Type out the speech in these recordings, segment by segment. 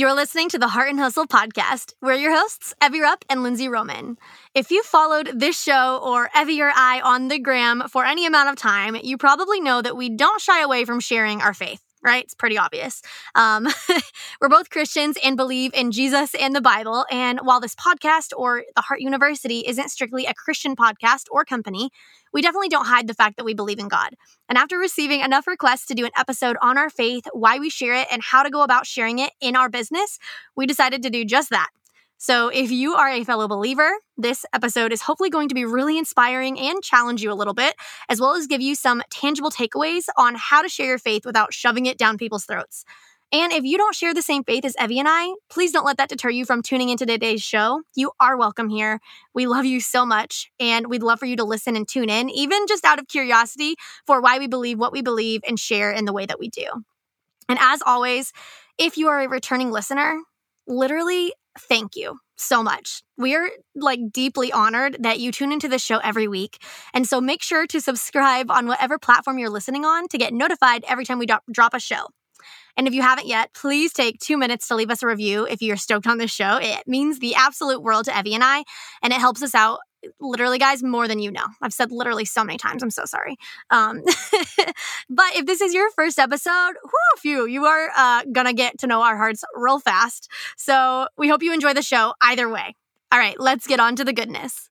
You're listening to the Heart and Hustle podcast. We're your hosts, Evie Rupp and Lindsey Roman. If you followed this show or Evie or I on the gram for any amount of time, you probably know that we don't shy away from sharing our faith right? It's pretty obvious. Um, we're both Christians and believe in Jesus and the Bible. And while this podcast or the Heart University isn't strictly a Christian podcast or company, we definitely don't hide the fact that we believe in God. And after receiving enough requests to do an episode on our faith, why we share it, and how to go about sharing it in our business, we decided to do just that. So, if you are a fellow believer, this episode is hopefully going to be really inspiring and challenge you a little bit, as well as give you some tangible takeaways on how to share your faith without shoving it down people's throats. And if you don't share the same faith as Evie and I, please don't let that deter you from tuning into today's show. You are welcome here. We love you so much, and we'd love for you to listen and tune in, even just out of curiosity for why we believe what we believe and share in the way that we do. And as always, if you are a returning listener, literally thank you so much. We're like deeply honored that you tune into this show every week. And so make sure to subscribe on whatever platform you're listening on to get notified every time we do- drop a show. And if you haven't yet, please take two minutes to leave us a review if you're stoked on this show. It means the absolute world to Evie and I, and it helps us out literally guys more than you know. I've said literally so many times. I'm so sorry. Um, but if this is your first episode whoo phew you are uh, gonna get to know our hearts real fast. So we hope you enjoy the show either way. All right let's get on to the goodness.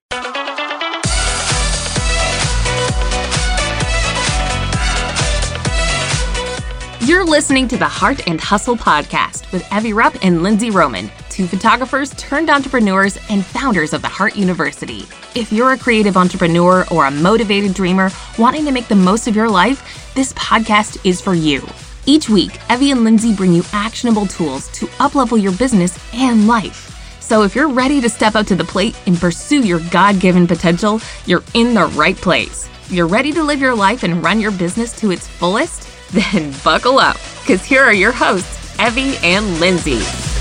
You're listening to the Heart and Hustle podcast with Evie Rupp and Lindsey Roman, photographers turned entrepreneurs and founders of the Heart University. If you're a creative entrepreneur or a motivated dreamer wanting to make the most of your life, this podcast is for you. Each week, Evie and Lindsey bring you actionable tools to uplevel your business and life. So if you're ready to step up to the plate and pursue your God given potential, you're in the right place. You're ready to live your life and run your business to its fullest? Then buckle up, because here are your hosts, Evie and Lindsey.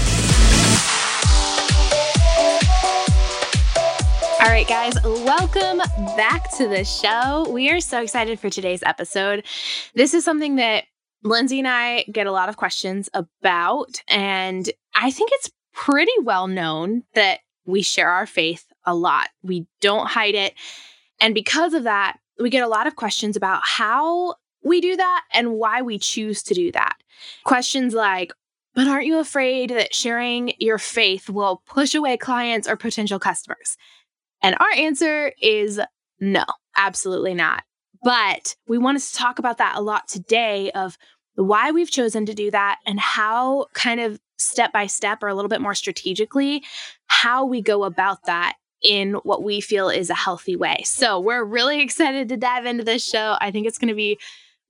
All right, guys, welcome back to the show. We are so excited for today's episode. This is something that Lindsey and I get a lot of questions about, and I think it's pretty well known that we share our faith a lot. We don't hide it. And because of that, we get a lot of questions about how we do that and why we choose to do that. Questions like, but aren't you afraid that sharing your faith will push away clients or potential customers? And our answer is no, absolutely not. But we want to talk about that a lot today of why we've chosen to do that and how kind of step by step or a little bit more strategically how we go about that in what we feel is a healthy way. So, we're really excited to dive into this show. I think it's going to be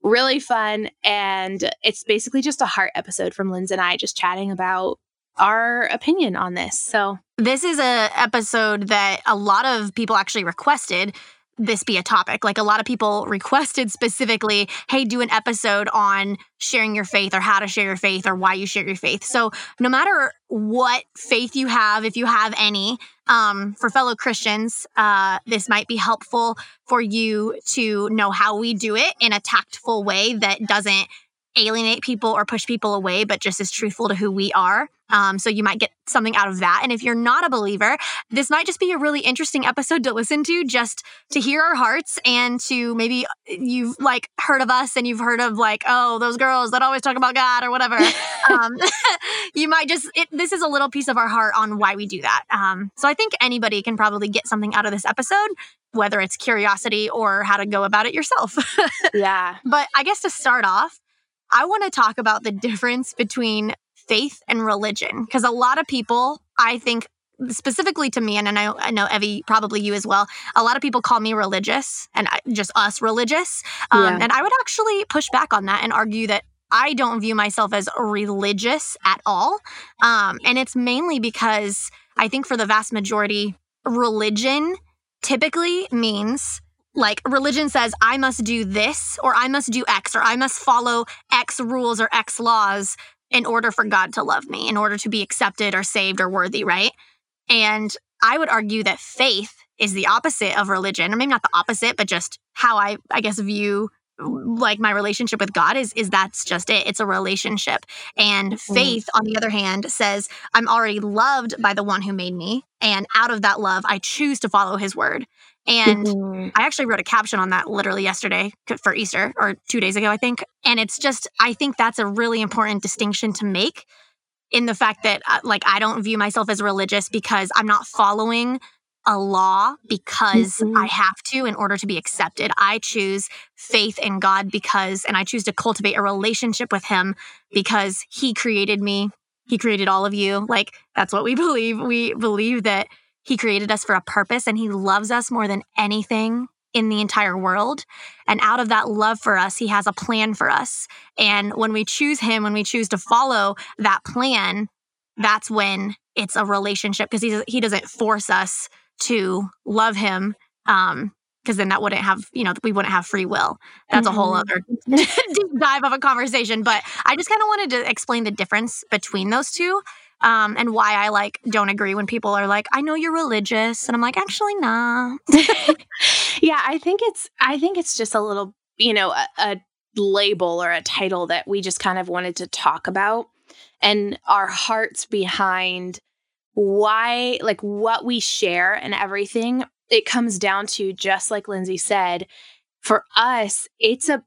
really fun. And it's basically just a heart episode from Lindsey and I just chatting about our opinion on this. So this is a episode that a lot of people actually requested this be a topic. Like a lot of people requested specifically, hey, do an episode on sharing your faith or how to share your faith or why you share your faith. So no matter what faith you have, if you have any, um, for fellow Christians, uh, this might be helpful for you to know how we do it in a tactful way that doesn't alienate people or push people away, but just is truthful to who we are. Um, so you might get something out of that. And if you're not a believer, this might just be a really interesting episode to listen to, just to hear our hearts and to maybe you've like heard of us and you've heard of like, oh, those girls that always talk about God or whatever. um, you might just, it, this is a little piece of our heart on why we do that. Um, so I think anybody can probably get something out of this episode whether it's curiosity or how to go about it yourself. yeah. But I guess to start off, I want to talk about the difference between faith and religion because a lot of people, I think, specifically to me, and I know, I know Evie, probably you as well. A lot of people call me religious, and I, just us religious. Um, yeah. And I would actually push back on that and argue that I don't view myself as religious at all. Um, and it's mainly because I think for the vast majority, religion typically means like religion says I must do this or I must do X or I must follow X rules or X laws in order for God to love me, in order to be accepted or saved or worthy, right? And I would argue that faith is the opposite of religion, or maybe not the opposite, but just how I, I guess, view like my relationship with God is is that's just it. It's a relationship. And mm-hmm. faith on the other hand says I'm already loved by the one who made me and out of that love I choose to follow his word. And mm-hmm. I actually wrote a caption on that literally yesterday for Easter or 2 days ago I think. And it's just I think that's a really important distinction to make in the fact that uh, like I don't view myself as religious because I'm not following a law because mm-hmm. I have to in order to be accepted. I choose faith in God because, and I choose to cultivate a relationship with Him because He created me. He created all of you. Like, that's what we believe. We believe that He created us for a purpose and He loves us more than anything in the entire world. And out of that love for us, He has a plan for us. And when we choose Him, when we choose to follow that plan, that's when it's a relationship because he, he doesn't force us to love him um because then that wouldn't have you know we wouldn't have free will that's mm-hmm. a whole mm-hmm. other deep dive of a conversation but i just kind of wanted to explain the difference between those two um, and why i like don't agree when people are like i know you're religious and i'm like actually nah. Yeah i think it's i think it's just a little you know a, a label or a title that we just kind of wanted to talk about and our hearts behind why, like what we share and everything, it comes down to just like Lindsay said, for us, it's a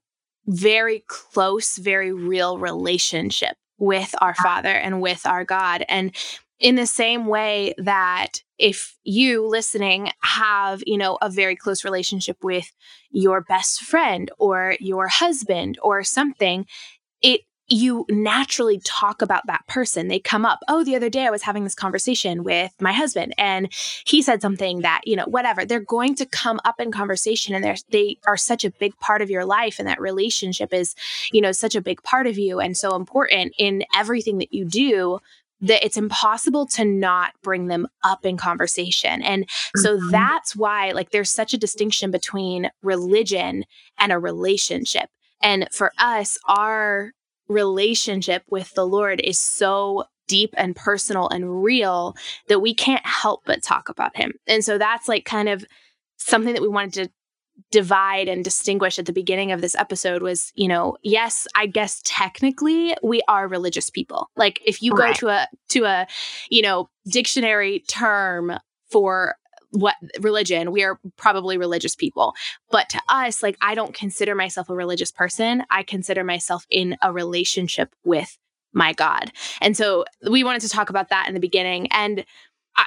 very close, very real relationship with our Father and with our God. And in the same way that if you listening have, you know, a very close relationship with your best friend or your husband or something, it you naturally talk about that person. They come up, oh, the other day I was having this conversation with my husband and he said something that, you know, whatever. They're going to come up in conversation and they're, they are such a big part of your life. And that relationship is, you know, such a big part of you and so important in everything that you do that it's impossible to not bring them up in conversation. And so mm-hmm. that's why, like, there's such a distinction between religion and a relationship. And for us, our relationship with the Lord is so deep and personal and real that we can't help but talk about him. And so that's like kind of something that we wanted to divide and distinguish at the beginning of this episode was, you know, yes, I guess technically we are religious people. Like if you right. go to a to a, you know, dictionary term for what religion we are probably religious people. But to us like i don't consider myself a religious person. I consider myself in a relationship with my god. And so we wanted to talk about that in the beginning. And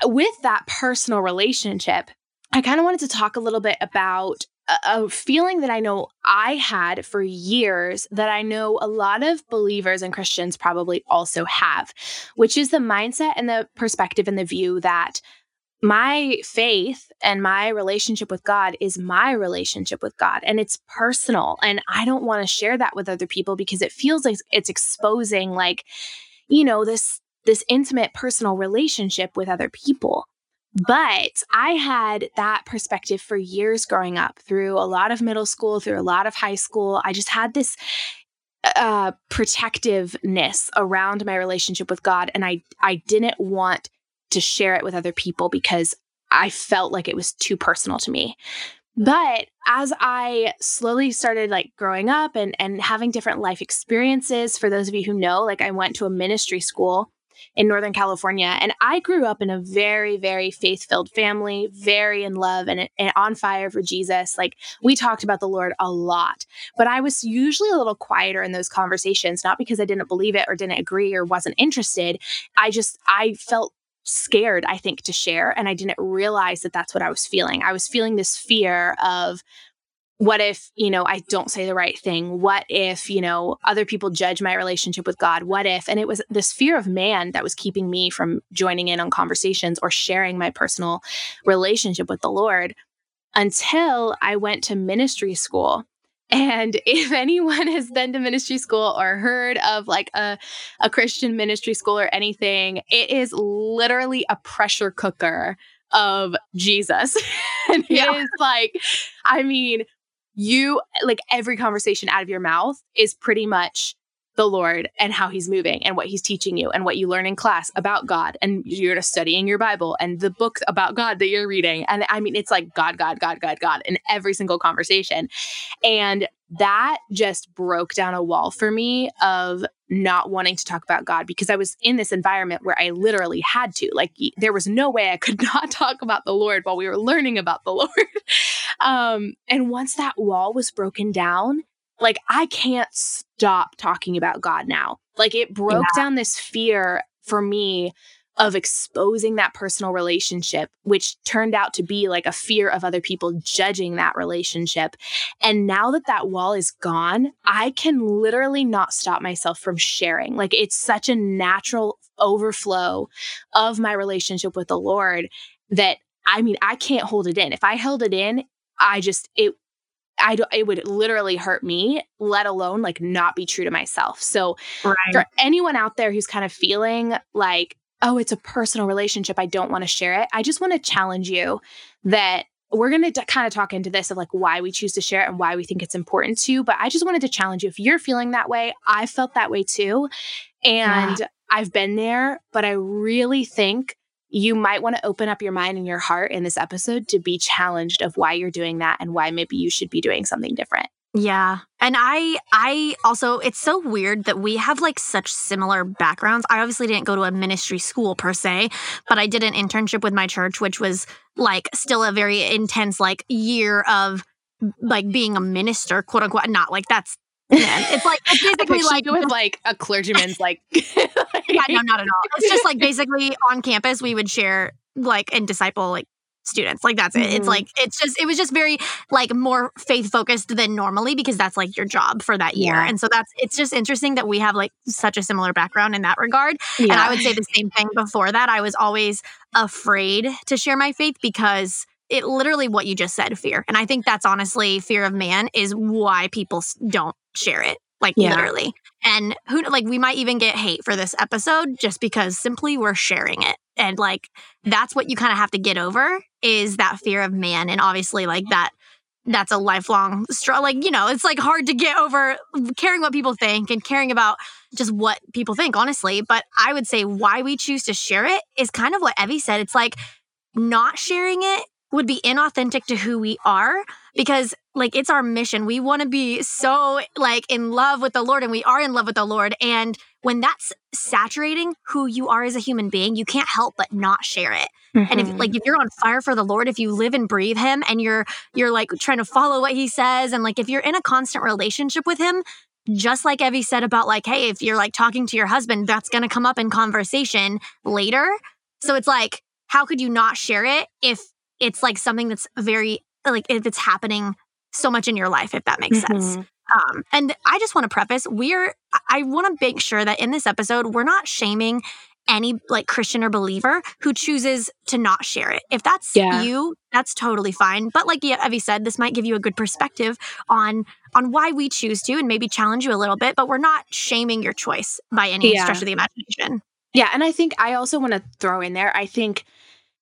with that personal relationship i kind of wanted to talk a little bit about a feeling that I know I had for years that I know a lot of believers and Christians probably also have, which is the mindset and the perspective and the view that my faith and my relationship with God is my relationship with God and it's personal. And I don't want to share that with other people because it feels like it's exposing like, you know, this this intimate personal relationship with other people. But I had that perspective for years growing up through a lot of middle school, through a lot of high school. I just had this uh, protectiveness around my relationship with God. And I, I didn't want to share it with other people because I felt like it was too personal to me. But as I slowly started like growing up and and having different life experiences, for those of you who know, like I went to a ministry school in Northern California and I grew up in a very very faith-filled family, very in love and, and on fire for Jesus. Like we talked about the Lord a lot. But I was usually a little quieter in those conversations, not because I didn't believe it or didn't agree or wasn't interested. I just I felt scared, I think, to share. And I didn't realize that that's what I was feeling. I was feeling this fear of, what if, you know, I don't say the right thing? What if, you know, other people judge my relationship with God? What if? And it was this fear of man that was keeping me from joining in on conversations or sharing my personal relationship with the Lord until I went to ministry school and if anyone has been to ministry school or heard of like a, a Christian ministry school or anything, it is literally a pressure cooker of Jesus. and yeah. it is like, I mean, you like every conversation out of your mouth is pretty much the Lord and how he's moving and what he's teaching you and what you learn in class about God and you're studying your Bible and the books about God that you're reading. And I mean, it's like God, God, God, God, God in every single conversation. And that just broke down a wall for me of not wanting to talk about God because I was in this environment where I literally had to. Like, there was no way I could not talk about the Lord while we were learning about the Lord. um, and once that wall was broken down, like, I can't stop talking about God now. Like, it broke yeah. down this fear for me of exposing that personal relationship, which turned out to be like a fear of other people judging that relationship. And now that that wall is gone, I can literally not stop myself from sharing. Like it's such a natural overflow of my relationship with the Lord that I mean, I can't hold it in. If I held it in, I just, it, I don't, it would literally hurt me, let alone like not be true to myself. So, right. for anyone out there who's kind of feeling like oh, it's a personal relationship. I don't want to share it. I just want to challenge you that we're going to kind of talk into this of like why we choose to share it and why we think it's important to. you. But I just wanted to challenge you. If you're feeling that way, I felt that way too. And yeah. I've been there, but I really think you might want to open up your mind and your heart in this episode to be challenged of why you're doing that and why maybe you should be doing something different. Yeah. And I I also it's so weird that we have like such similar backgrounds. I obviously didn't go to a ministry school per se, but I did an internship with my church which was like still a very intense like year of like being a minister, quote unquote. Not like that's yeah, it's like it's basically like with like a clergyman's like yeah no not at all it's just like basically on campus we would share like and disciple like students. Like that's it. Mm-hmm. It's like it's just it was just very like more faith focused than normally because that's like your job for that year. Yeah. And so that's it's just interesting that we have like such a similar background in that regard. Yeah. And I would say the same thing before that. I was always afraid to share my faith because it literally what you just said fear. And I think that's honestly fear of man is why people don't share it like yeah. literally. And who like we might even get hate for this episode just because simply we're sharing it. And like that's what you kind of have to get over is that fear of man and obviously like that that's a lifelong struggle like you know it's like hard to get over caring what people think and caring about just what people think honestly but i would say why we choose to share it is kind of what evie said it's like not sharing it would be inauthentic to who we are because like it's our mission. We want to be so like in love with the Lord and we are in love with the Lord and when that's saturating who you are as a human being, you can't help but not share it. Mm-hmm. And if like mm-hmm. if you're on fire for the Lord, if you live and breathe him and you're you're like trying to follow what he says and like if you're in a constant relationship with him, just like Evie said about like hey, if you're like talking to your husband, that's going to come up in conversation later. So it's like how could you not share it if it's like something that's very like if it's happening so much in your life if that makes mm-hmm. sense um, and i just want to preface we're i want to make sure that in this episode we're not shaming any like christian or believer who chooses to not share it if that's yeah. you that's totally fine but like yeah, evie said this might give you a good perspective on on why we choose to and maybe challenge you a little bit but we're not shaming your choice by any yeah. stretch of the imagination yeah and i think i also want to throw in there i think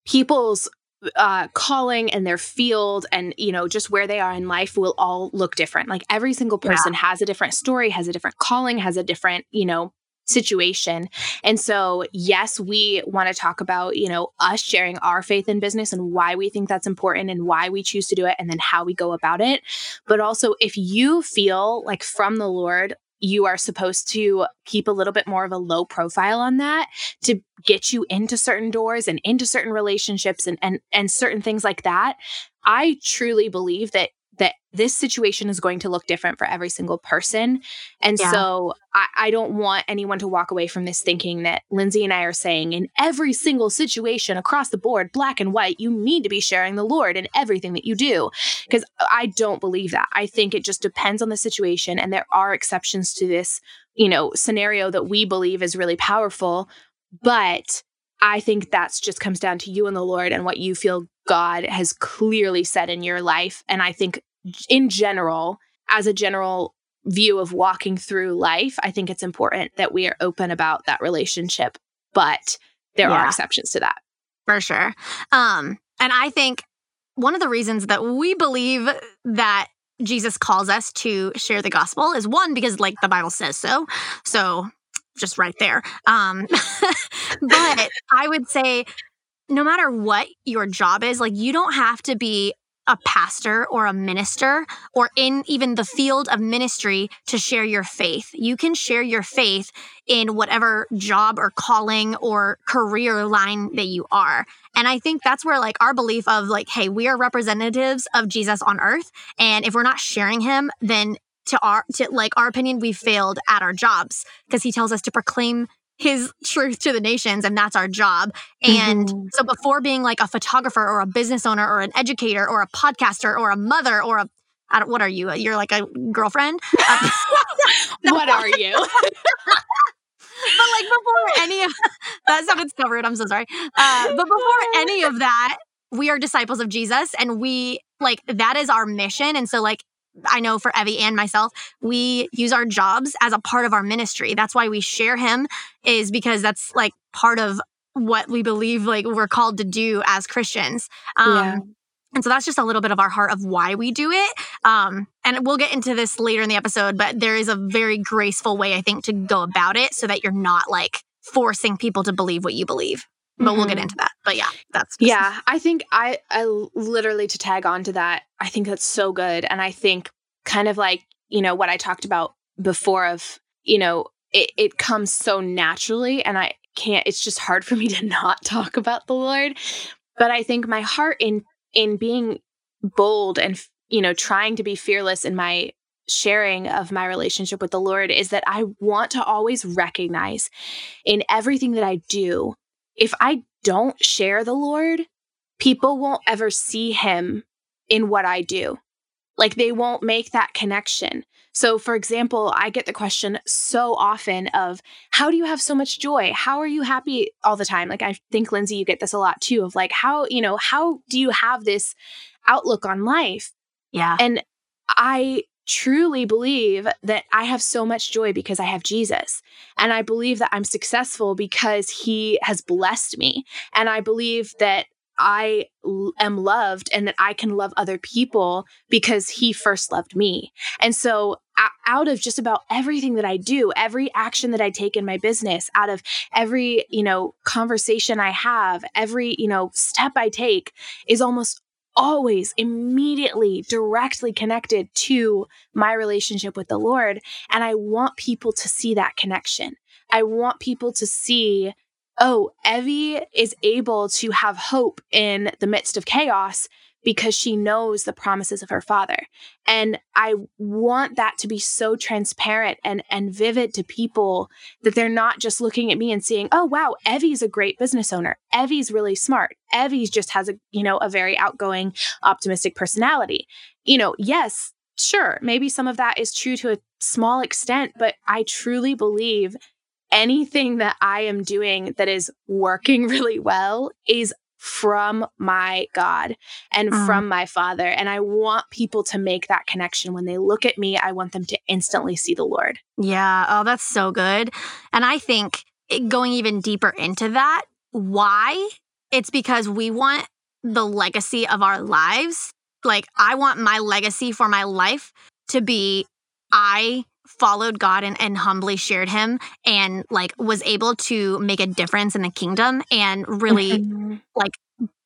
people's uh, calling and their field and you know just where they are in life will all look different. Like every single person yeah. has a different story has a different calling has a different you know situation. And so yes we want to talk about you know us sharing our faith in business and why we think that's important and why we choose to do it and then how we go about it. But also if you feel like from the lord you are supposed to keep a little bit more of a low profile on that to get you into certain doors and into certain relationships and and and certain things like that. I truly believe that that this situation is going to look different for every single person. And yeah. so I, I, don't want anyone to walk away from this thinking that Lindsey and I are saying in every single situation across the board, black and white, you need to be sharing the Lord in everything that you do. Because I don't believe that. I think it just depends on the situation. And there are exceptions to this, you know, scenario that we believe is really powerful. But I think that's just comes down to you and the Lord and what you feel God has clearly said in your life. And I think, in general, as a general view of walking through life, I think it's important that we are open about that relationship. But there yeah. are exceptions to that. For sure. Um, and I think one of the reasons that we believe that Jesus calls us to share the gospel is one, because like the Bible says so. So just right there. Um, but I would say no matter what your job is, like you don't have to be a pastor or a minister or in even the field of ministry to share your faith. You can share your faith in whatever job or calling or career line that you are. And I think that's where like our belief of like, hey, we are representatives of Jesus on earth. And if we're not sharing him, then to our to like our opinion, we failed at our jobs because he tells us to proclaim his truth to the nations and that's our job. And mm-hmm. so before being like a photographer or a business owner or an educator or a podcaster or a mother or a I don't, what are you? You're like a girlfriend? Uh, what are you? But like before any of that sounded so rude i'm so sorry. Uh, but before any of that we are disciples of jesus and we like that is our mission. And so like I know for Evie and myself, we use our jobs as a part of our ministry. That's why we share him is because that's like part of what we believe like we're called to do as Christians. Um, yeah. And so that's just a little bit of our heart of why we do it. Um, and we'll get into this later in the episode, but there is a very graceful way, I think, to go about it so that you're not like forcing people to believe what you believe but mm-hmm. we'll get mm-hmm. into that. But yeah, that's yeah. I think I I literally to tag on to that. I think that's so good, and I think kind of like you know what I talked about before of you know it it comes so naturally, and I can't. It's just hard for me to not talk about the Lord. But I think my heart in in being bold and you know trying to be fearless in my sharing of my relationship with the Lord is that I want to always recognize in everything that I do if I don't share the Lord, people won't ever see him in what I do. Like they won't make that connection. So, for example, I get the question so often of how do you have so much joy? How are you happy all the time? Like, I think, Lindsey, you get this a lot too of like, how, you know, how do you have this outlook on life? Yeah. And I truly believe that I have so much joy because I have Jesus. And I believe that I'm successful because he has blessed me. And I believe that I am loved and that I can love other people because he first loved me. And so out of just about everything that I do, every action that I take in my business, out of every, you know, conversation I have, every, you know, step I take is almost always immediately directly connected to my relationship with the Lord. And I want people to see that connection. I want people to see, oh, Evie is able to have hope in the midst of chaos because she knows the promises of her father. And I want that to be so transparent and, and vivid to people that they're not just looking at me and seeing, oh, wow, Evie's a great business owner. Evie's really smart. Evie's just has a, you know, a very outgoing, optimistic personality. You know, yes, sure, maybe some of that is true to a small extent, but I truly believe anything that I am doing that is working really well is from my God and mm. from my Father. And I want people to make that connection. When they look at me, I want them to instantly see the Lord. Yeah. Oh, that's so good. And I think going even deeper into that, why? It's because we want the legacy of our lives. Like, I want my legacy for my life to be I followed God and, and humbly shared him and like was able to make a difference in the kingdom and really mm-hmm. like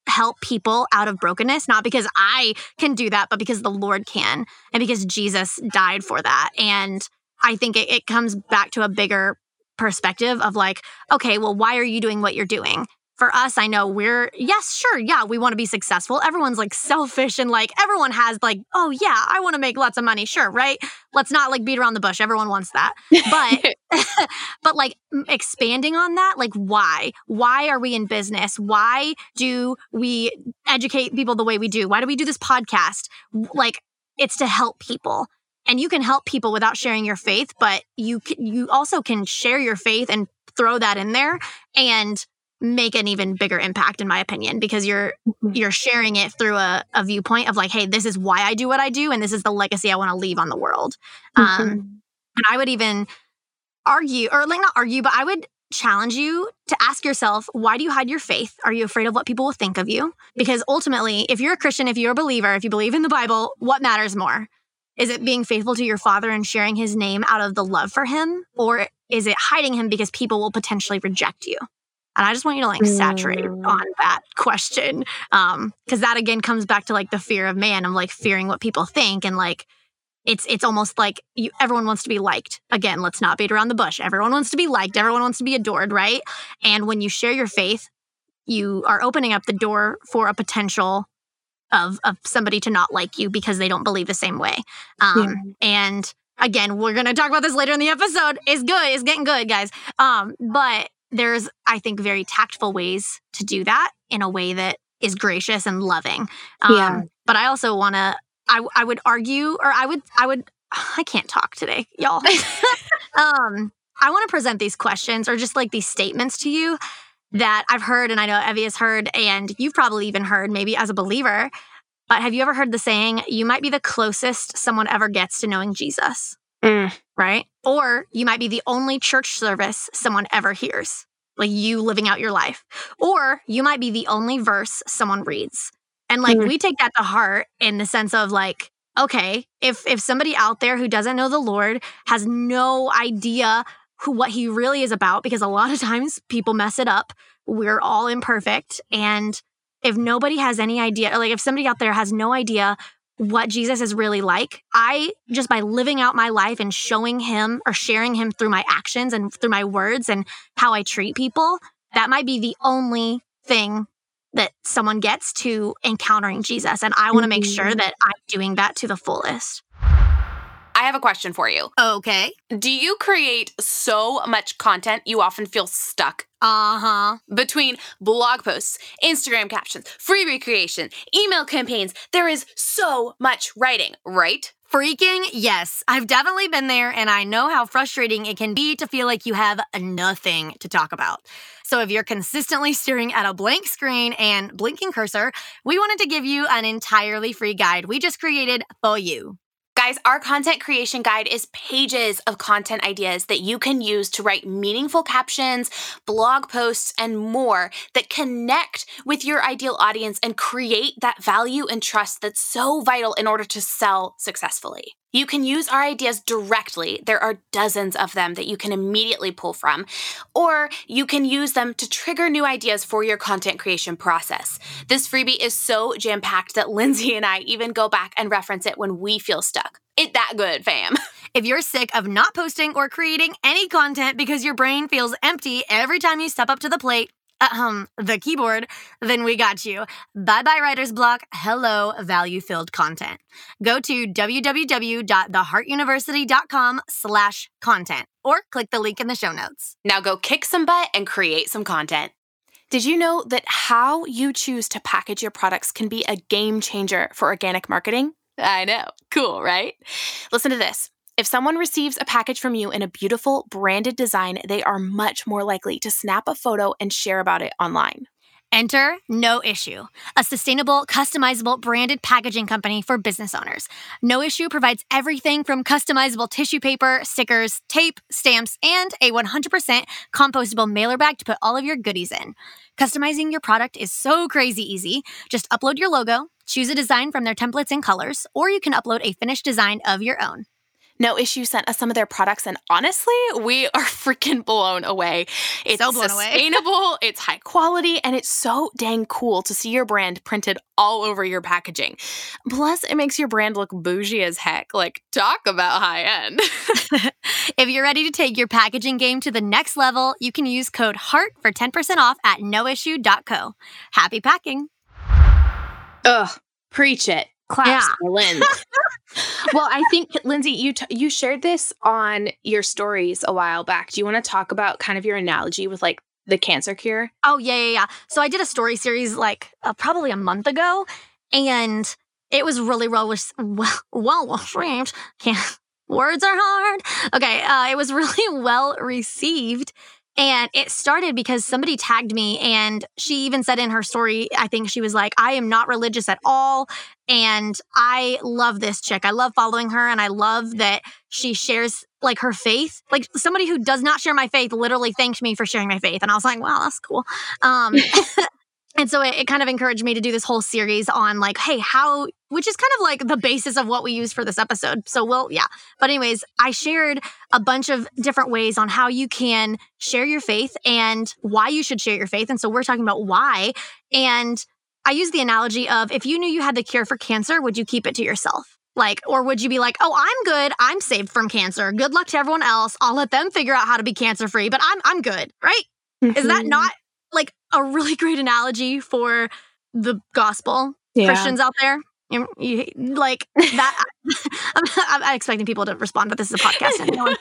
help people out of brokenness, not because I can do that, but because the Lord can and because Jesus died for that. And I think it, it comes back to a bigger perspective of like, okay, well, why are you doing what you're doing? For us, I know we're, yes, sure, yeah, we want to be successful. Everyone's like selfish and like everyone has like, oh, yeah, I want to make lots of money. Sure, right? Let's not like beat around the bush. Everyone wants that. But, but like expanding on that, like why? Why are we in business? Why do we educate people the way we do? Why do we do this podcast? Like, it's to help people and you can help people without sharing your faith but you you also can share your faith and throw that in there and make an even bigger impact in my opinion because you're mm-hmm. you're sharing it through a, a viewpoint of like hey this is why i do what i do and this is the legacy i want to leave on the world. Mm-hmm. um and i would even argue or like not argue but i would challenge you to ask yourself why do you hide your faith? Are you afraid of what people will think of you? Because ultimately if you're a christian if you're a believer if you believe in the bible what matters more? Is it being faithful to your father and sharing his name out of the love for him or is it hiding him because people will potentially reject you And I just want you to like saturate Mm. on that question. Um, because that again comes back to like the fear of man. I'm like fearing what people think and like it's it's almost like you everyone wants to be liked. Again, let's not beat around the bush. Everyone wants to be liked, everyone wants to be adored, right? And when you share your faith, you are opening up the door for a potential of of somebody to not like you because they don't believe the same way. Um and again, we're gonna talk about this later in the episode. It's good, it's getting good, guys. Um, but there's I think very tactful ways to do that in a way that is gracious and loving. Um, Yeah. but I also wanna I I would argue or I would I would I can't talk today, y'all. um, I want to present these questions or just like these statements to you that I've heard and I know Evie has heard and you've probably even heard maybe as a believer. But have you ever heard the saying, you might be the closest someone ever gets to knowing Jesus, Mm. right? Or you might be the only church service someone ever hears, like you living out your life. Or you might be the only verse someone reads. And like Mm. we take that to heart in the sense of like, okay, if if somebody out there who doesn't know the Lord has no idea who what he really is about because a lot of times people mess it up. We're all imperfect and if nobody has any idea like if somebody out there has no idea what Jesus is really like, I just by living out my life and showing him or sharing him through my actions and through my words and how I treat people, that might be the only thing that someone gets to encountering Jesus. And I want to make sure Mhm. that I'm doing that to the fullest. I have a question for you. Okay. Do you create so much content you often feel stuck Uh huh. between blog posts, Instagram captions, free creation, email campaigns? There is so much writing, right? Freaking yes. I've definitely been there and I know how frustrating it can be to feel like you have nothing to talk about. So if you're consistently staring at a blank screen and blinking cursor, we wanted to give you an entirely free guide we just created for you. Guys, our content creation guide is pages of content ideas that you can use to write meaningful captions, blog posts, and more that connect with your ideal audience and create that value and trust that's so vital in order to sell successfully. You can use our ideas directly. There are dozens of them that you can immediately pull from, or you can use them to trigger new ideas for your content creation process. This freebie is so jam packed that Lindsey and I even go back and reference it when we feel stuck. It that good, fam. If you're sick of not posting or creating any content because your brain feels empty every time you step up to the plate, um, the keyboard, then we got you. Bye bye writer's block. Hello, value filled content. Go to www.theheartuniversity.com slash content or click the link in the show notes. Now go kick some butt and create some content. Did you know that how you choose to package your products can be a game changer for organic marketing? I know. Cool, right? Listen to this. If someone receives a package from you in a beautiful branded design, they are much more likely to snap a photo and share about it online. Enter No Issue, a sustainable, customizable, branded packaging company for business owners. No Issue provides everything from customizable tissue paper, stickers, tape, stamps, and a 100% compostable mailer bag to put all of your goodies in. Customizing your product is so crazy easy. Just upload your logo, choose a design from their templates and colors, or you can upload a finished design of your own. No Issue sent us some of their products, and honestly, we are freaking blown away. It's So blown away. sustainable, it's high quality, and it's so dang cool to see your brand printed all over your packaging. Plus, it makes your brand look bougie as heck. Like, talk about high end. If you're ready to take your packaging game to the next level, you can use code HEART for 10% off at noissue.co. Happy packing. Ugh, preach it. Claps Yeah. Lynn. well, I think Lindsey, you t- you shared this on your stories a while back. Do you want to talk about kind of your analogy with like the cancer cure? Oh, yeah, yeah, yeah. So I did a story series like uh, probably a month ago, and it was really well, well, well received. Can't, words are hard. Okay, uh, it was really well received. And it started because somebody tagged me, and she even said in her story, I think she was like, I am not religious at all. And I love this chick. I love following her, and I love that she shares like her faith. Like somebody who does not share my faith literally thanked me for sharing my faith. And I was like, wow, that's cool. Um, and so it, it, kind of encouraged me to do this whole series on like hey how which is kind of like the basis of what we use for this episode. So we'll yeah. But anyways i shared a bunch of different ways on how you can share your faith and why you should share your faith. And so we're talking about why. And i use the analogy of if you knew you had the cure for cancer would you keep it to yourself? Like or would you be like oh i'm good. I'm saved from cancer. Good luck to everyone else. I'll let them figure out how to be cancer free but i'm i'm good right? Mm-hmm. is that mm-hmm. not like a really great analogy for the gospel yeah. Christians out there. You, you, like that. I'm, I'm, expecting people to respond, but this is a podcast, and no one,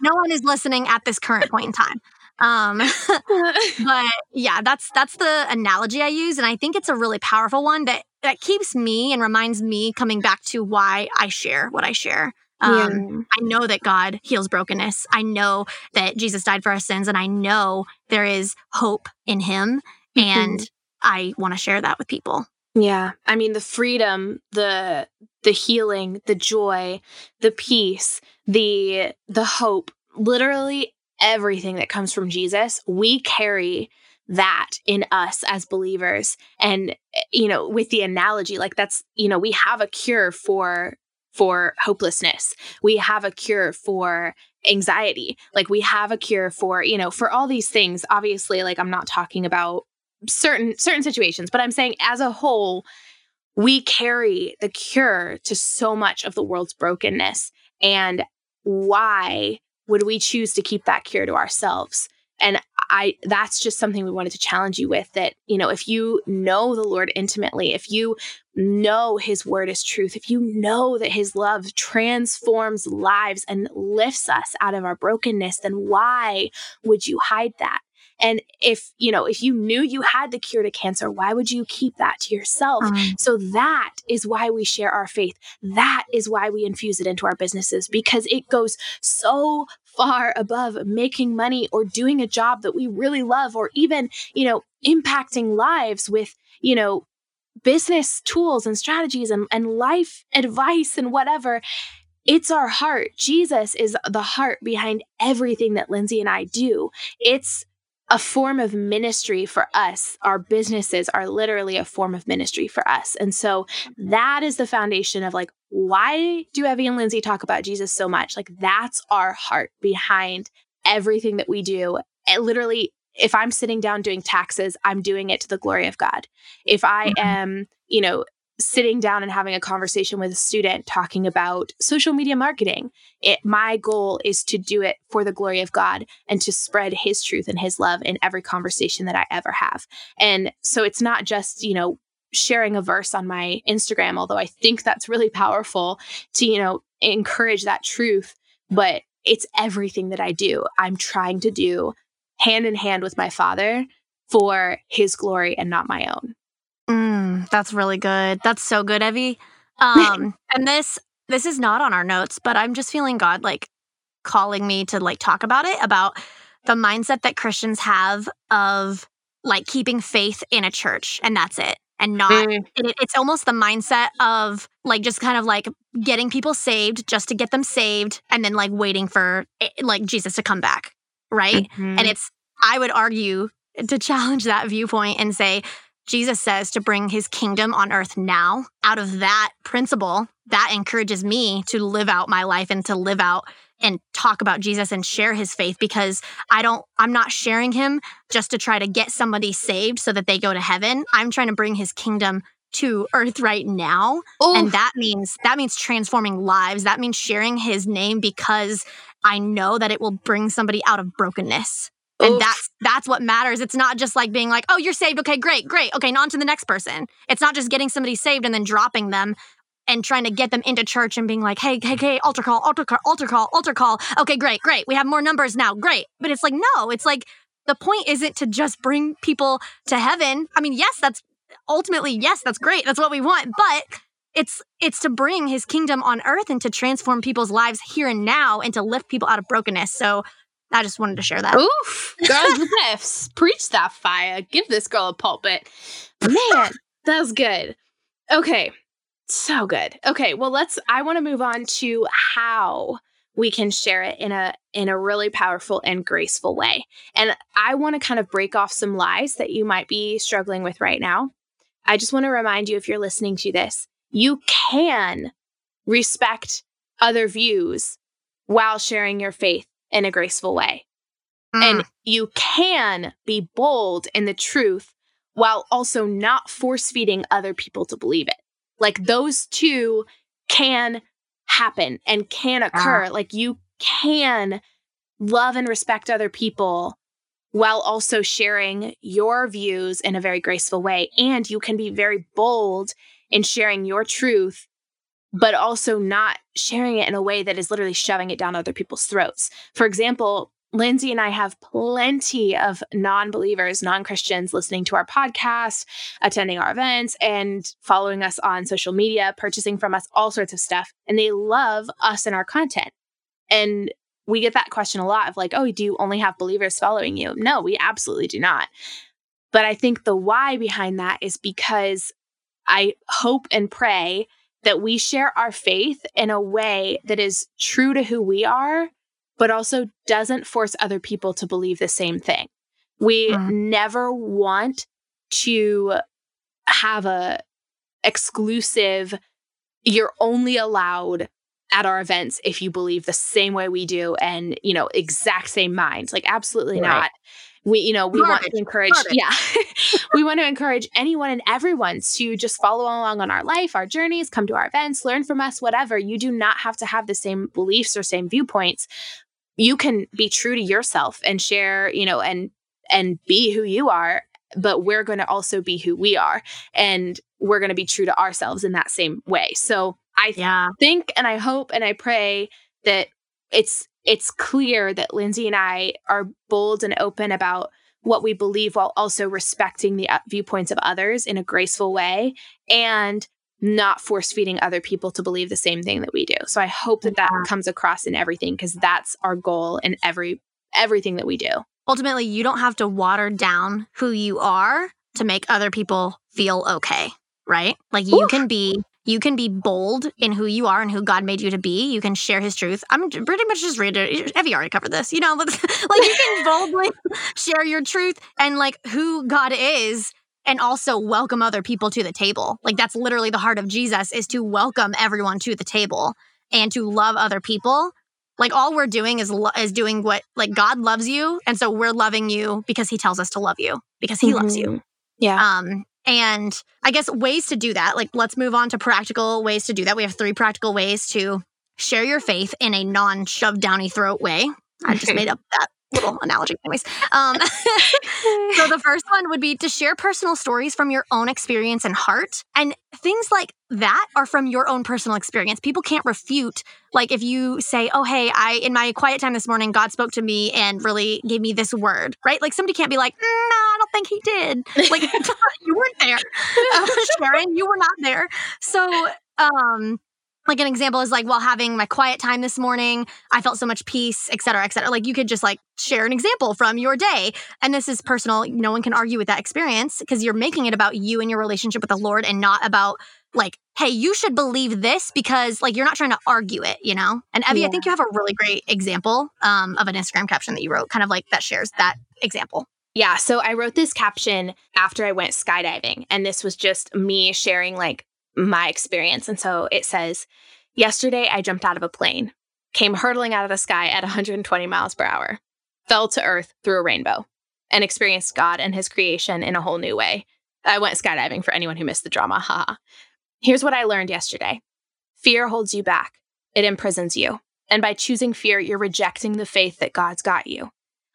no one is listening at this current point in time. Um, but yeah, that's that's the analogy I use, and I think it's a really powerful one that that keeps me and reminds me coming back to why I share what I share. Um, yeah. I know that God heals brokenness. I know that Jesus died for our sins, and I know there is hope in Him. Mm-hmm. And I want to share that with people. Yeah. I mean, the freedom, the the healing, the joy, the peace, the the hope, literally everything that comes from Jesus, we carry that in us as believers and eh, you know with the analogy like that's you know we have a cure for for hopelessness. We have a cure for anxiety. Like we have a cure for, you know, for all these things. Obviously, like I'm not talking about certain certain situations, but I'm saying as a whole, we carry the cure to so much of the world's brokenness. And why would we choose to keep that cure to ourselves? And I that's just something we wanted to challenge you with that, you know, if you know the Lord intimately, if you know his word is truth, if you know that his love transforms lives and lifts us out of our brokenness, then why would you hide that? And if, you know, if you knew you had the cure to cancer, why would you keep that to yourself? Um, so that is why we share our faith. That is why we infuse it into our businesses because it goes so far above making money or doing a job that we really love or even, you know, impacting lives with, you know, business tools and strategies and, and life advice and whatever. It's our heart. Jesus is the heart behind everything that Lindsey and I do. It's a form of ministry for us. Our businesses are literally a form of ministry for us. And so that is the foundation of like, why do Evie and Lindsey talk about Jesus so much? Like, that's our heart behind everything that we do. It literally, if I'm sitting down doing taxes, I'm doing it to the glory of God. If I mm-hmm. am, you know, sitting down and having a conversation with a student talking about social media marketing. It, my goal is to do it for the glory of God and to spread his truth and his love in every conversation that I ever have. And so it's not just, you know, sharing a verse on my Instagram, although I think that's really powerful to, you know, encourage that truth, but it's everything that I do. I'm trying to do hand in hand with my father for his glory and not my own. Mm, that's really good. That's so good, Evie. Um, and this this is not on our notes, but I'm just feeling God like calling me to like talk about it about the mindset that Christians have of like keeping faith in a church and that's it and not mm. it, it's almost the mindset of like just kind of like getting people saved just to get them saved and then like waiting for eh, like Jesus to come back right mm-hmm. and it's I would argue to challenge that viewpoint and say Jesus says to bring his kingdom on earth now. Out of that principle, that encourages me to live out my life and to live out and talk about Jesus and share his faith because I don't, I'm not sharing him just to try to get somebody saved so that they go to heaven. I'm trying to bring his kingdom to earth right now Oof. and that means that means transforming lives that means sharing his name because i know that it will bring somebody out of brokenness and that's that's what matters. It's not just like being like, "Oh, you're saved. Okay, great, great. Okay, on to the next person." It's not just getting somebody saved and then dropping them and trying to get them into church and being like, "Hey, hey, hey, altar call, altar call, altar call, altar call." Okay, great, great. We have more numbers now. Great. But it's like, no, it's like the point isn't to just bring people to heaven. I mean, yes, that's ultimately yes, that's great. That's what we want, but it's it's to bring his kingdom on earth and to transform people's lives here and now and to lift people out of brokenness. So I just wanted to share that. Oof, girls lifts. Preach that fire. Give this girl a pulpit. Man, that was good. Okay, so good. Okay, well, let's. I want to move on to how we can share it in a in a really powerful and graceful way. And I want to kind of break off some lies that you might be struggling with right now. I just want to remind you if you're listening to this, you can respect other views while sharing your faith in a graceful way. Mm. And you can be bold in the truth while also not force feeding other people to believe it. Like those two can happen and can occur. Ah. Like you can love and respect other people while also sharing your views in a very graceful way. And you can be very bold in sharing your truth, but also not sharing it in a way that is literally shoving it down other people's throats. For example, Lindsey and I have plenty of non believers, non Christians listening to our podcast, attending our events, and following us on social media, purchasing from us all sorts of stuff. And they love us and our content. And we get that question a lot of like, oh, do you only have believers following you? No, we absolutely do not. But I think the why behind that is because I hope and pray that we share our faith in a way that is true to who we are but also doesn't force other people to believe the same thing. We mm. never want to have a exclusive you're only allowed at our events if you believe the same way we do and you know exact same minds. Like absolutely right. not. We you know we want to encourage yeah. We want to encourage anyone and everyone to just follow along on our life our journeys come to our events learn from us whatever. You do not have to have the same beliefs or same viewpoints you can be true to yourself and share, you know, and and be who you are, but we're going to also be who we are and we're going to be true to ourselves in that same way. So I yeah. think and I hope and I pray that it's it's clear that Lindsey and I are bold and open about what we believe while also respecting the uh, viewpoints of others in a graceful way and not force feeding other people to believe the same thing that we do. So I hope that that comes across in everything because that's our goal in every everything that we do. Ultimately, you don't have to water down who you are to make other people feel okay, right? Like you can be you can be bold in who you are and who God made you to be. You can share His truth. I'm pretty much just read it. Evie already covered this, you know. like you can boldly share your truth and like who God is and also welcome other people to the table. Like that's literally the heart of Jesus is to welcome everyone to the table and to love other people. Like all we're doing is lo- is doing what like God loves you and so we're loving you because he tells us to love you because he mm-hmm. loves you. Mm-hmm. Yeah. Um and I guess ways to do that. Like let's move on to practical ways to do that. We have three practical ways to share your faith in a non shoved down your throat way. I just made up that little analogy anyways um, so the first one would be to share personal stories from your own experience and heart. And things like that are from your own personal experience. People can't refute like if you say oh hey i in my quiet time this morning god spoke to me and really gave me this word right? Like somebody can't be like no i don't think he did. Like you weren't there. Uh, sharon you were not there. So um like an example is like while having my quiet time this morning i felt so much peace et cetera et cetera. Like you could just like share an example from your day. And this is personal. No one can argue with that experience because you're making it about you and your relationship with the lord and not about like hey you should believe this because like you're not trying to argue it you know? And evie yeah. i think you have a really great example um, of an instagram caption that you wrote kind of like that shares that example. Yeah, so I wrote this caption after I went skydiving, and this was just me sharing like my experience. And so it says, Yesterday, I jumped out of a plane, came hurtling out of the sky at 120 miles per hour, fell to earth through a rainbow, and experienced God and his creation in a whole new way. I went skydiving for anyone who missed the drama. Haha. Here's what I learned yesterday fear holds you back, it imprisons you. And by choosing fear, you're rejecting the faith that God's got you.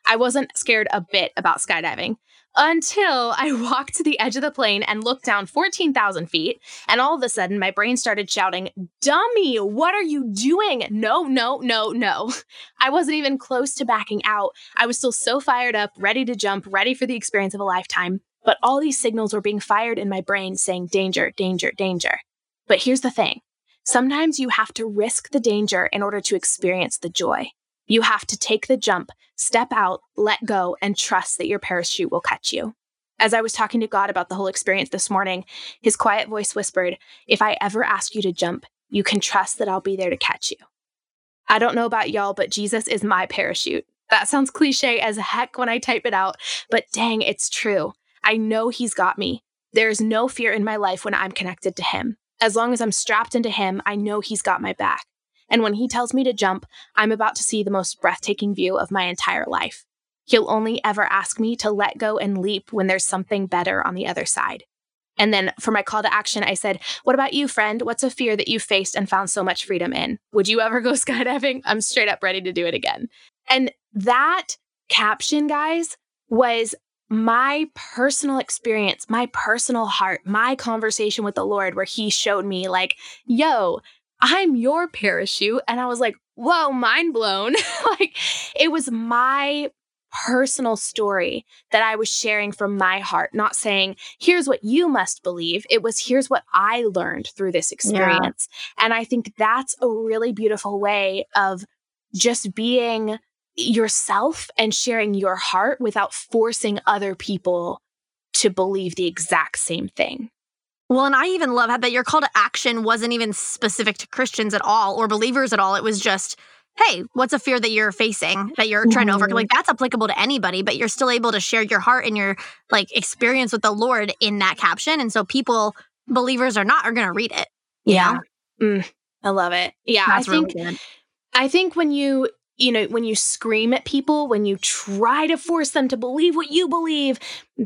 I wasn't scared a bit about skydiving until I walked to the edge of the plane and looked down 14,000 feet. And all of a sudden, my brain started shouting, Dummy, what are you doing? No, no, no, no. I wasn't even close to backing out. I was still so fired up, ready to jump, ready for the experience of a lifetime. But all these signals were being fired in my brain saying, Danger, danger, danger. But here's the thing sometimes you have to risk the danger in order to experience the joy. You have to take the jump, step out, let go, and trust that your parachute will catch you. As I was talking to God about the whole experience this morning, his quiet voice whispered, If I ever ask you to jump, you can trust that I'll be there to catch you. I don't know about y'all, but Jesus is my parachute. That sounds cliche as heck when I type it out, but dang, it's true. I know He's got me. There's no fear in my life when I'm connected to Him. As long as I'm strapped into Him, I know He's got my back. And when He tells me to jump, I'm about to see the most breathtaking view of my entire life. He'll only ever ask me to let go and leap when there's something better on the other side. And then for my call to action, I said, What about you, friend? What's a fear that you faced and found so much freedom in? Would you ever go skydiving? I'm straight up ready to do it again. And that caption, guys, was my personal experience, my personal heart, my conversation with the Lord, where He showed me, like, yo, I'm your parachute. And I was like, whoa, mind blown. like, it was my personal story that I was sharing from my heart, not saying, here's what you must believe. It was, here's what I learned through this experience. Yeah. And I think that's a really beautiful way of just being yourself and sharing your heart without forcing other people to believe the exact same thing. Well, and I even love that your call to action wasn't even specific to Christians at all or believers at all. It was just, hey, what's a fear that you're facing that you're trying to overcome? Mm-hmm. Like that's applicable to anybody, but you're still able to share your heart and your like experience with the Lord in that caption. And so people, believers or not, are going to read it. Yeah. Mm, I love it. Yeah. That's I think, really I think when you, you know, when you scream at people, when you try to force them to believe what you believe,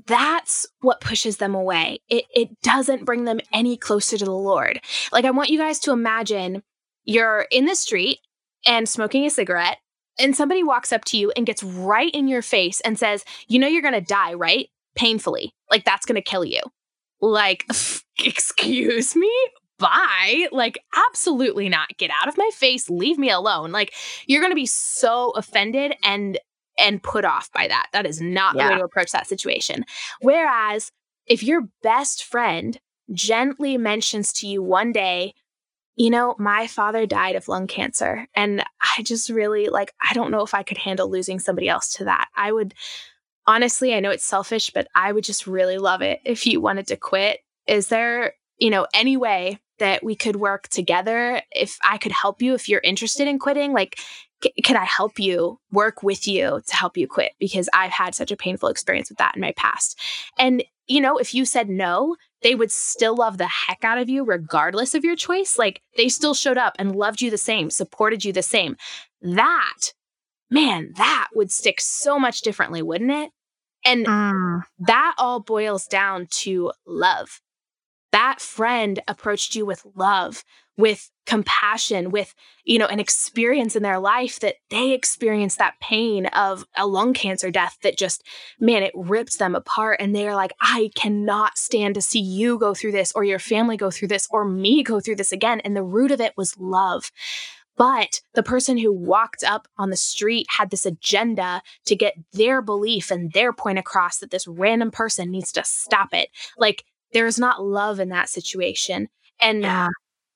that's what pushes them away. It, it doesn't bring them any closer to the Lord. Like, I want you guys to imagine you're in the street and smoking a cigarette, and somebody walks up to you and gets right in your face and says, You know, you're going to die, right? Painfully. Like, that's going to kill you. Like, excuse me? Bye. Like, absolutely not. Get out of my face. Leave me alone. Like, you're going to be so offended and and put off by that. That is not yeah. the way to approach that situation. Whereas if your best friend gently mentions to you one day, you know, my father died of lung cancer. And I just really like, I don't know if I could handle losing somebody else to that. I would, honestly, I know it's selfish, but I would just really love it if you wanted to quit. Is there, you know, any way that we could work together? If I could help you, if you're interested in quitting, like, c- can I help you work with you to help you quit? Because I've had such a painful experience with that in my past. And, you know, if you said no, they would still love the heck out of you regardless of your choice. Like they still showed up and loved you the same, supported you the same. That, man, that would stick so much differently, wouldn't it? And mm. that all boils down to love. That friend approached you with love, with compassion with you know an experience in their life that they experienced that pain of a lung cancer death that just man it rips them apart. And they're like i cannot stand to see you go through this or your family go through this or me go through this again. And the root of it was love. But the person who walked up on the street had this agenda to get their belief and their point across that this random person needs to stop it. Like there's not love in that situation and yeah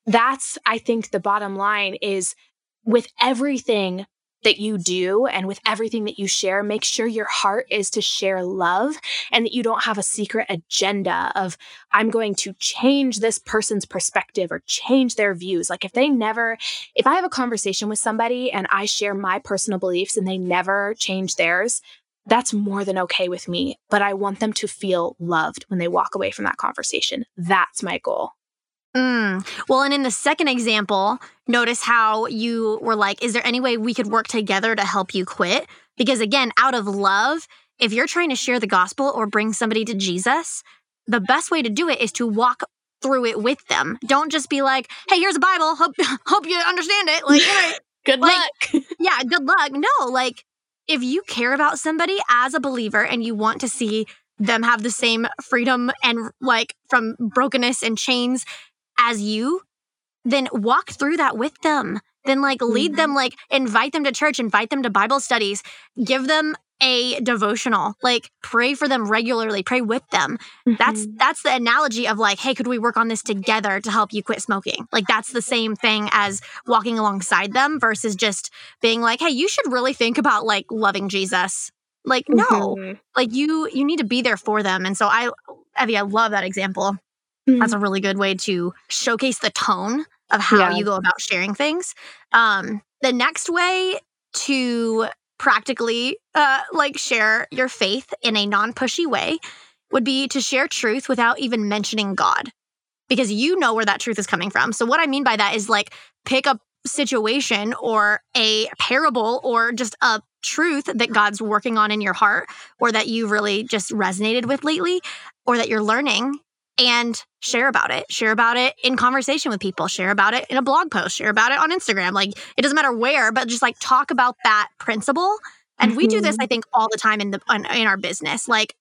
that's, I think, the bottom line is with everything that you do and with everything that you share, make sure your heart is to share love and that you don't have a secret agenda of, I'm going to change this person's perspective or change their views. Like, if they never, if I have a conversation with somebody and I share my personal beliefs and they never change theirs, that's more than okay with me. But I want them to feel loved when they walk away from that conversation. That's my goal. Mm. Well, and in the second example, notice how you were like, is there any way we could work together to help you quit? Because again, out of love, if you're trying to share the gospel or bring somebody to Jesus, the best way to do it is to walk through it with them. Don't just be like, hey, here's a Bible. Hope, hope you understand it. Like, good like, luck. yeah, good luck. No, like, if you care about somebody as a believer and you want to see them have the same freedom and like from brokenness and chains as you, then walk through that with them. Then like lead mm-hmm. them, like invite them to church, invite them to Bible studies, give them a devotional like pray for them regularly pray with them mm-hmm. that's that's the analogy of like hey could we work on this together to help you quit smoking like that's the same thing as walking alongside them versus just being like hey you should really think about like loving jesus like no mm-hmm. like you you need to be there for them and so i evie i love that example Mm-hmm. That's a really good way to showcase the tone of how Yeah. you go about sharing things. Um, the next way to practically uh, like share your faith in a non-pushy way would be to share truth without even mentioning God because you know where that truth is coming from. So what I mean by that is like pick a situation or a parable or just a truth that God's working on in your heart or that you've really just resonated with lately or that you're learning and share about it. Share about it in conversation with people, share about it in a blog post, share about it on Instagram. Like it doesn't matter where, but just like talk about that principle. And we do this I think all the time in the in, in our business. Like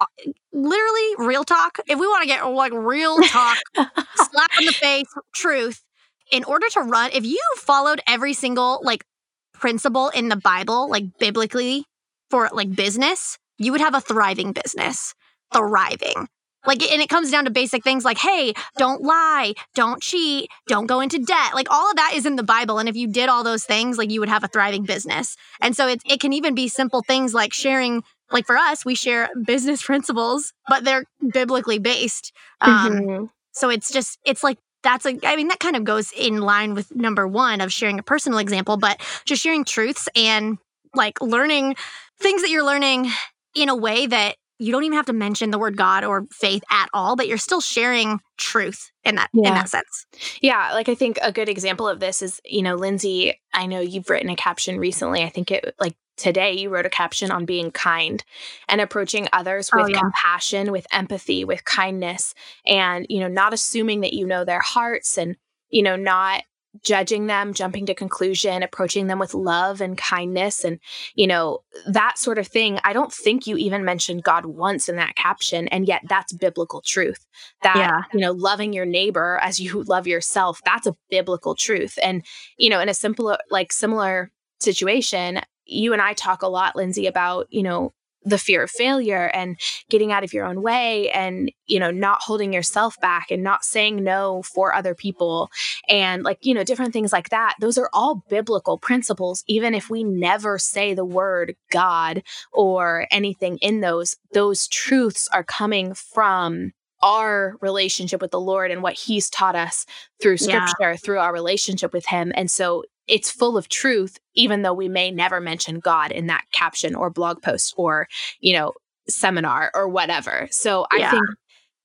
uh, literally real talk. If we want to get like real talk, slap in the face, truth, in order to run, if you followed every single like principle in the Bible, like biblically for like business, you would have a thriving business. Thriving. Like, and it comes down to basic things like, hey, don't lie, don't cheat, don't go into debt. Like, all of that is in the Bible. And if you did all those things, like, you would have a thriving business. And so it, it can even be simple things like sharing, like for us, we share business principles, but they're biblically based. Um, Mhm. so it's just, it's like, that's a, I mean, that kind of goes in line with number one of sharing a personal example, but just sharing truths and like learning things that you're learning in a way that you don't even have to mention the word God or faith at all, but you're still sharing truth in that in that sense. Yeah, like I think a good example of this is, you know, Lindsey, I know you've written a caption recently. I think it like today you wrote a caption on being kind and approaching others Oh, with yeah. compassion, with empathy, with kindness, and, you know, not assuming that you know their hearts and, you know, not judging them, jumping to conclusion, approaching them with love and kindness and, you know, that sort of thing. I don't think you even mentioned God once in that caption, and yet that's biblical truth that Yeah. you know loving your neighbor as you love yourself that's a biblical truth and you know in a simple like similar situation you and i talk a lot lindsey about you know the fear of failure and getting out of your own way and you know not holding yourself back and not saying no for other people and like you know different things like that those are all biblical principles even if we never say the word god or anything in those those truths are coming from our relationship with the Lord and what He's taught us through Yeah. scripture, through our relationship with Him. And so it's full of truth, even though we may never mention God in that caption or blog post or, you know, seminar or whatever. So I Yeah. think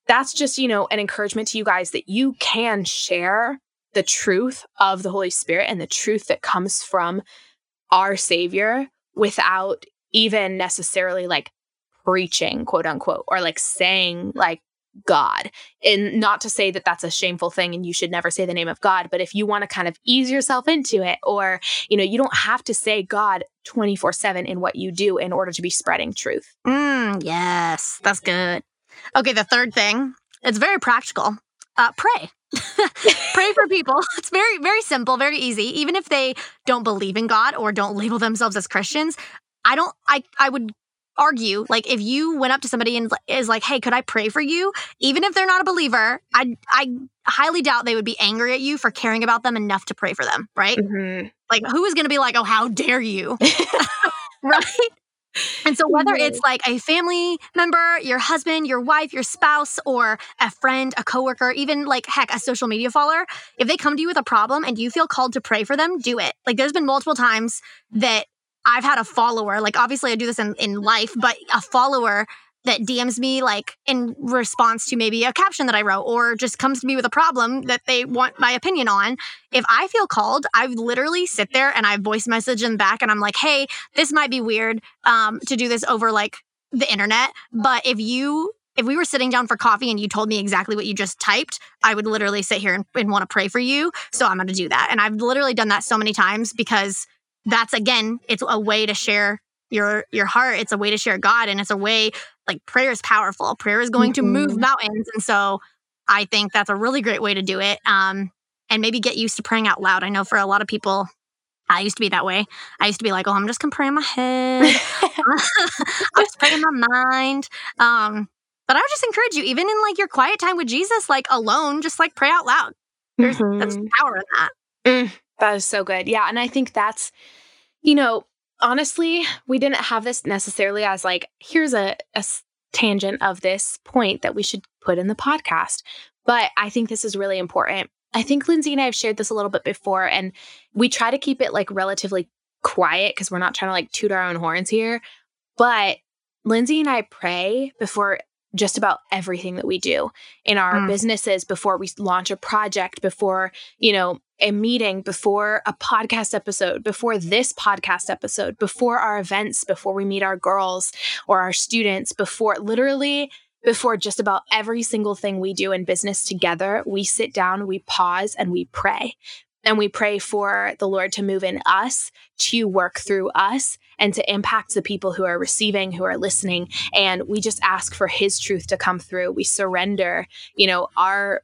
that's just, you know, an encouragement to you guys that you can share the truth of the Holy Spirit and the truth that comes from our Savior without even necessarily like preaching, quote unquote, or like saying like God. And not to say that that's a shameful thing and you should never say the name of God, but if you want to kind of ease yourself into it, or, you know, you don't have to say God 24 7 in what you do in order to be spreading truth. Mm, yes, that's good. Okay, the third thing, it's very practical. Uh, pray. pray for people. It's very, very simple, very easy. Even if they don't believe in God or don't label themselves as Christians, I don't, I, I would argue like if you went up to somebody and is like hey could i pray for you? Even if they're not a believer i i highly doubt they would be angry at you for caring about them enough to pray for them right? Mhm. like who is going to be like oh how dare you? Right? And so whether it's like a family member your husband your wife your spouse or a friend a coworker even like heck a social media follower if they come to you with a problem and you feel called to pray for them do it. Like there's been multiple times that i've had a follower like obviously i do this in, in life but a follower that DMs me like in response to maybe a caption that I wrote or just comes to me with a problem that they want my opinion on. If I feel called, I literally sit there and I voice message them back and I'm like, hey, this might be weird um, to do this over like the internet. But if you if we were sitting down for coffee and you told me exactly what you just typed, I would literally sit here and, and want to pray for you. So I'm going to do that. And I've literally done that so many times because that's again, it's a way to share your your heart. It's a way to share God, and it's a way like prayer is powerful. Prayer is going to move Mhm. mountains, and so I think that's a really great way to do it. Um, and maybe get used to praying out loud. I know for a lot of people, I used to be that way. I used to be like, oh, I'm just gonna pray in my head. I'm just praying in my mind. Um, but I would just encourage you, even in like your quiet time with Jesus, like alone, just like pray out loud. There's that's Mhm. power in that. Mm, that is so good. Yeah. And I think that's, you know, honestly, we didn't have this necessarily as like, here's a, a tangent of this point that we should put in the podcast. But I think this is really important I think Lindsey and I have shared this a little bit before, and we try to keep it like relatively quiet because we're not trying to like toot our own horns here. But Lindsey and I pray before just about everything that we do in our mm. businesses before we launch a project, before, you know, a meeting, before a podcast episode, before this podcast episode, before our events, before we meet our girls or our students, before literally before just about every single thing we do in business together, we sit down, we pause, and we pray. And we pray for the Lord to move in us, to work through us, and to impact the people who are receiving, who are listening. And we just ask for His truth to come through. We surrender, you know, our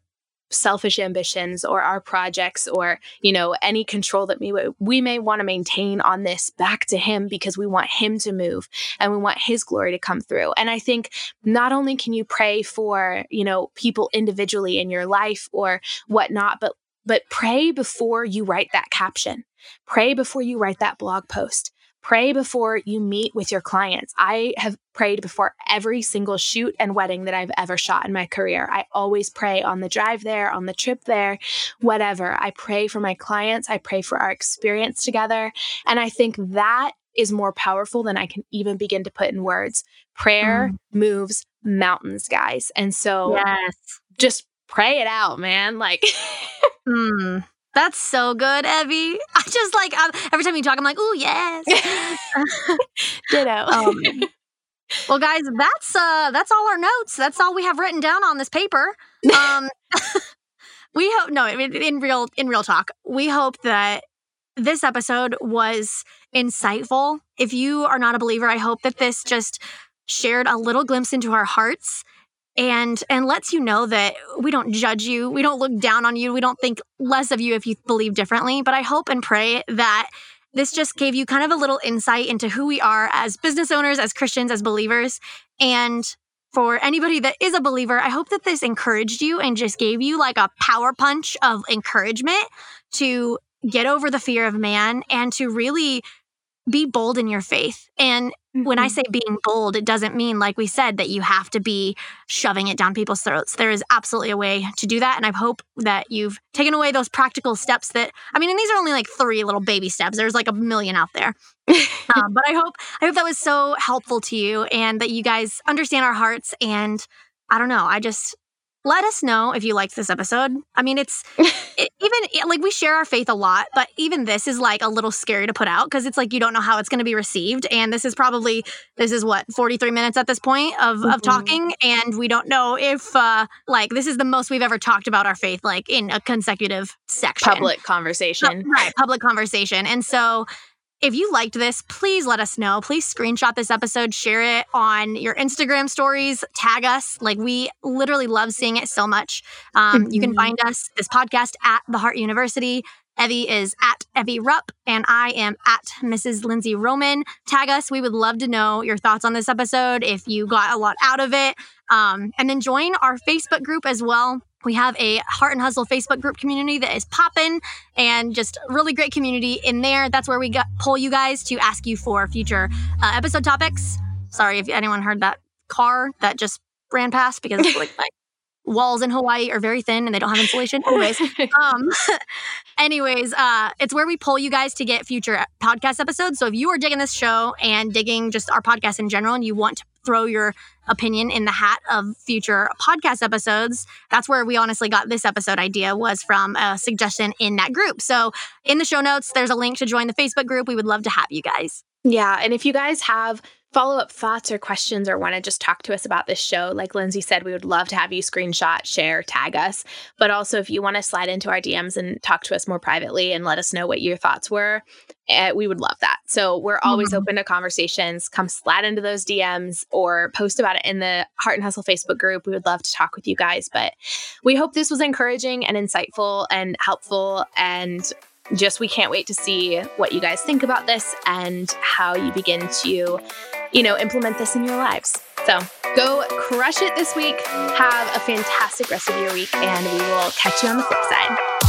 selfish ambitions or our projects or you know any control that we we may want to maintain on this back to him because we want him to move and we want his glory to come through and i think not only can you pray for you know people individually in your life or whatnot but but pray before you write that caption pray before you write that blog post Pray before you meet with your clients. I have prayed before every single shoot and wedding that I've ever shot in my career. I always pray on the drive there, on the trip there, whatever. I pray for my clients. I pray for our experience together. And I think that is more powerful than I can even begin to put in words. Prayer mm. moves mountains, guys. And so yes. just pray it out, man. Like, mm. That's so good, Evie. I just like I'm, every time you talk, I'm like, "Ooh, yes." Ditto. Um, well, guys, that's uh, that's all our notes. That's all we have written down on this paper. Um, we hope no, in real in real talk, we hope that this episode was insightful. If you are not a believer, I hope that this just shared a little glimpse into our hearts and and lets you know that we don't judge you we don't look down on you we don't think less of you if you believe differently. But i hope and pray that this just gave you kind of a little insight into who we are as business owners as christians as believers. And for anybody that is a believer i hope that this encouraged you and just gave you like a power punch of encouragement to get over the fear of man and to really be bold in your faith and when I mm-hmm. say being bold, it doesn't mean, like we said, that you have to be shoving it down people's throats. There is absolutely a way to do that. And I hope that you've taken away those practical steps that, I mean, and these are only like three little baby steps. There's like a million out there. um, but I hope, I hope that was so helpful to you and that you guys understand our hearts. And I don't know, I just, let us know if you liked this episode. I mean, it's it, even like we share our faith a lot, but even this is like a little scary to put out because it's like you don't know how it's going to be received. And this is probably this is what 43 minutes at this point of mm-hmm. of talking, and we don't know if uh like this is the most we've ever talked about our faith like in a consecutive section, public conversation, right? Public conversation, and so if you liked this, please let us know. Please screenshot this episode, share it on your Instagram stories, tag us. Like, we literally love seeing it so much. Um, mm-hmm. You can mm-hmm. find us, this podcast, at The Heart University. Evie is at Evie Rupp, and I am at Mrs. Lindsey Roman. Tag us. We would love to know your thoughts on this episode, if you got a lot out of it. Um, and then join our Facebook group as well. We have a Heart and Hustle Facebook group community that is popping and just really great community in there. That's where we got, pull you guys to ask you for future uh, episode topics. Sorry if anyone heard that car that just ran past because like my walls in Hawaii are very thin and they don't have insulation. Anyways, um, anyways, uh, it's where we pull you guys to get future podcast episodes. So if you are digging this show and digging just our podcast in general, and you want to throw your opinion in the hat of future podcast episodes, that's where we honestly got this episode idea was from a suggestion in that group. So in the show notes, there's a link to join the Facebook group. We would love to have you guys. Yeah. And if you guys have follow up thoughts or questions or want to just talk to us about this show, like Lindsey said, we would love to have you screenshot, share, tag us. But also, if you want to slide into our DMs and talk to us more privately and let us know what your thoughts were, uh, we would love that. So we're always mm-hmm. open to conversations. Come slide into those DMs or post about it in the Heart and Hustle Facebook group. We would love to talk with you guys. But we hope this was encouraging and insightful and helpful. And just we can't wait to see what you guys think about this and how you begin to you know, implement this in your lives. So go crush it this week. Have a fantastic rest of your week, and we will catch you on the flip side.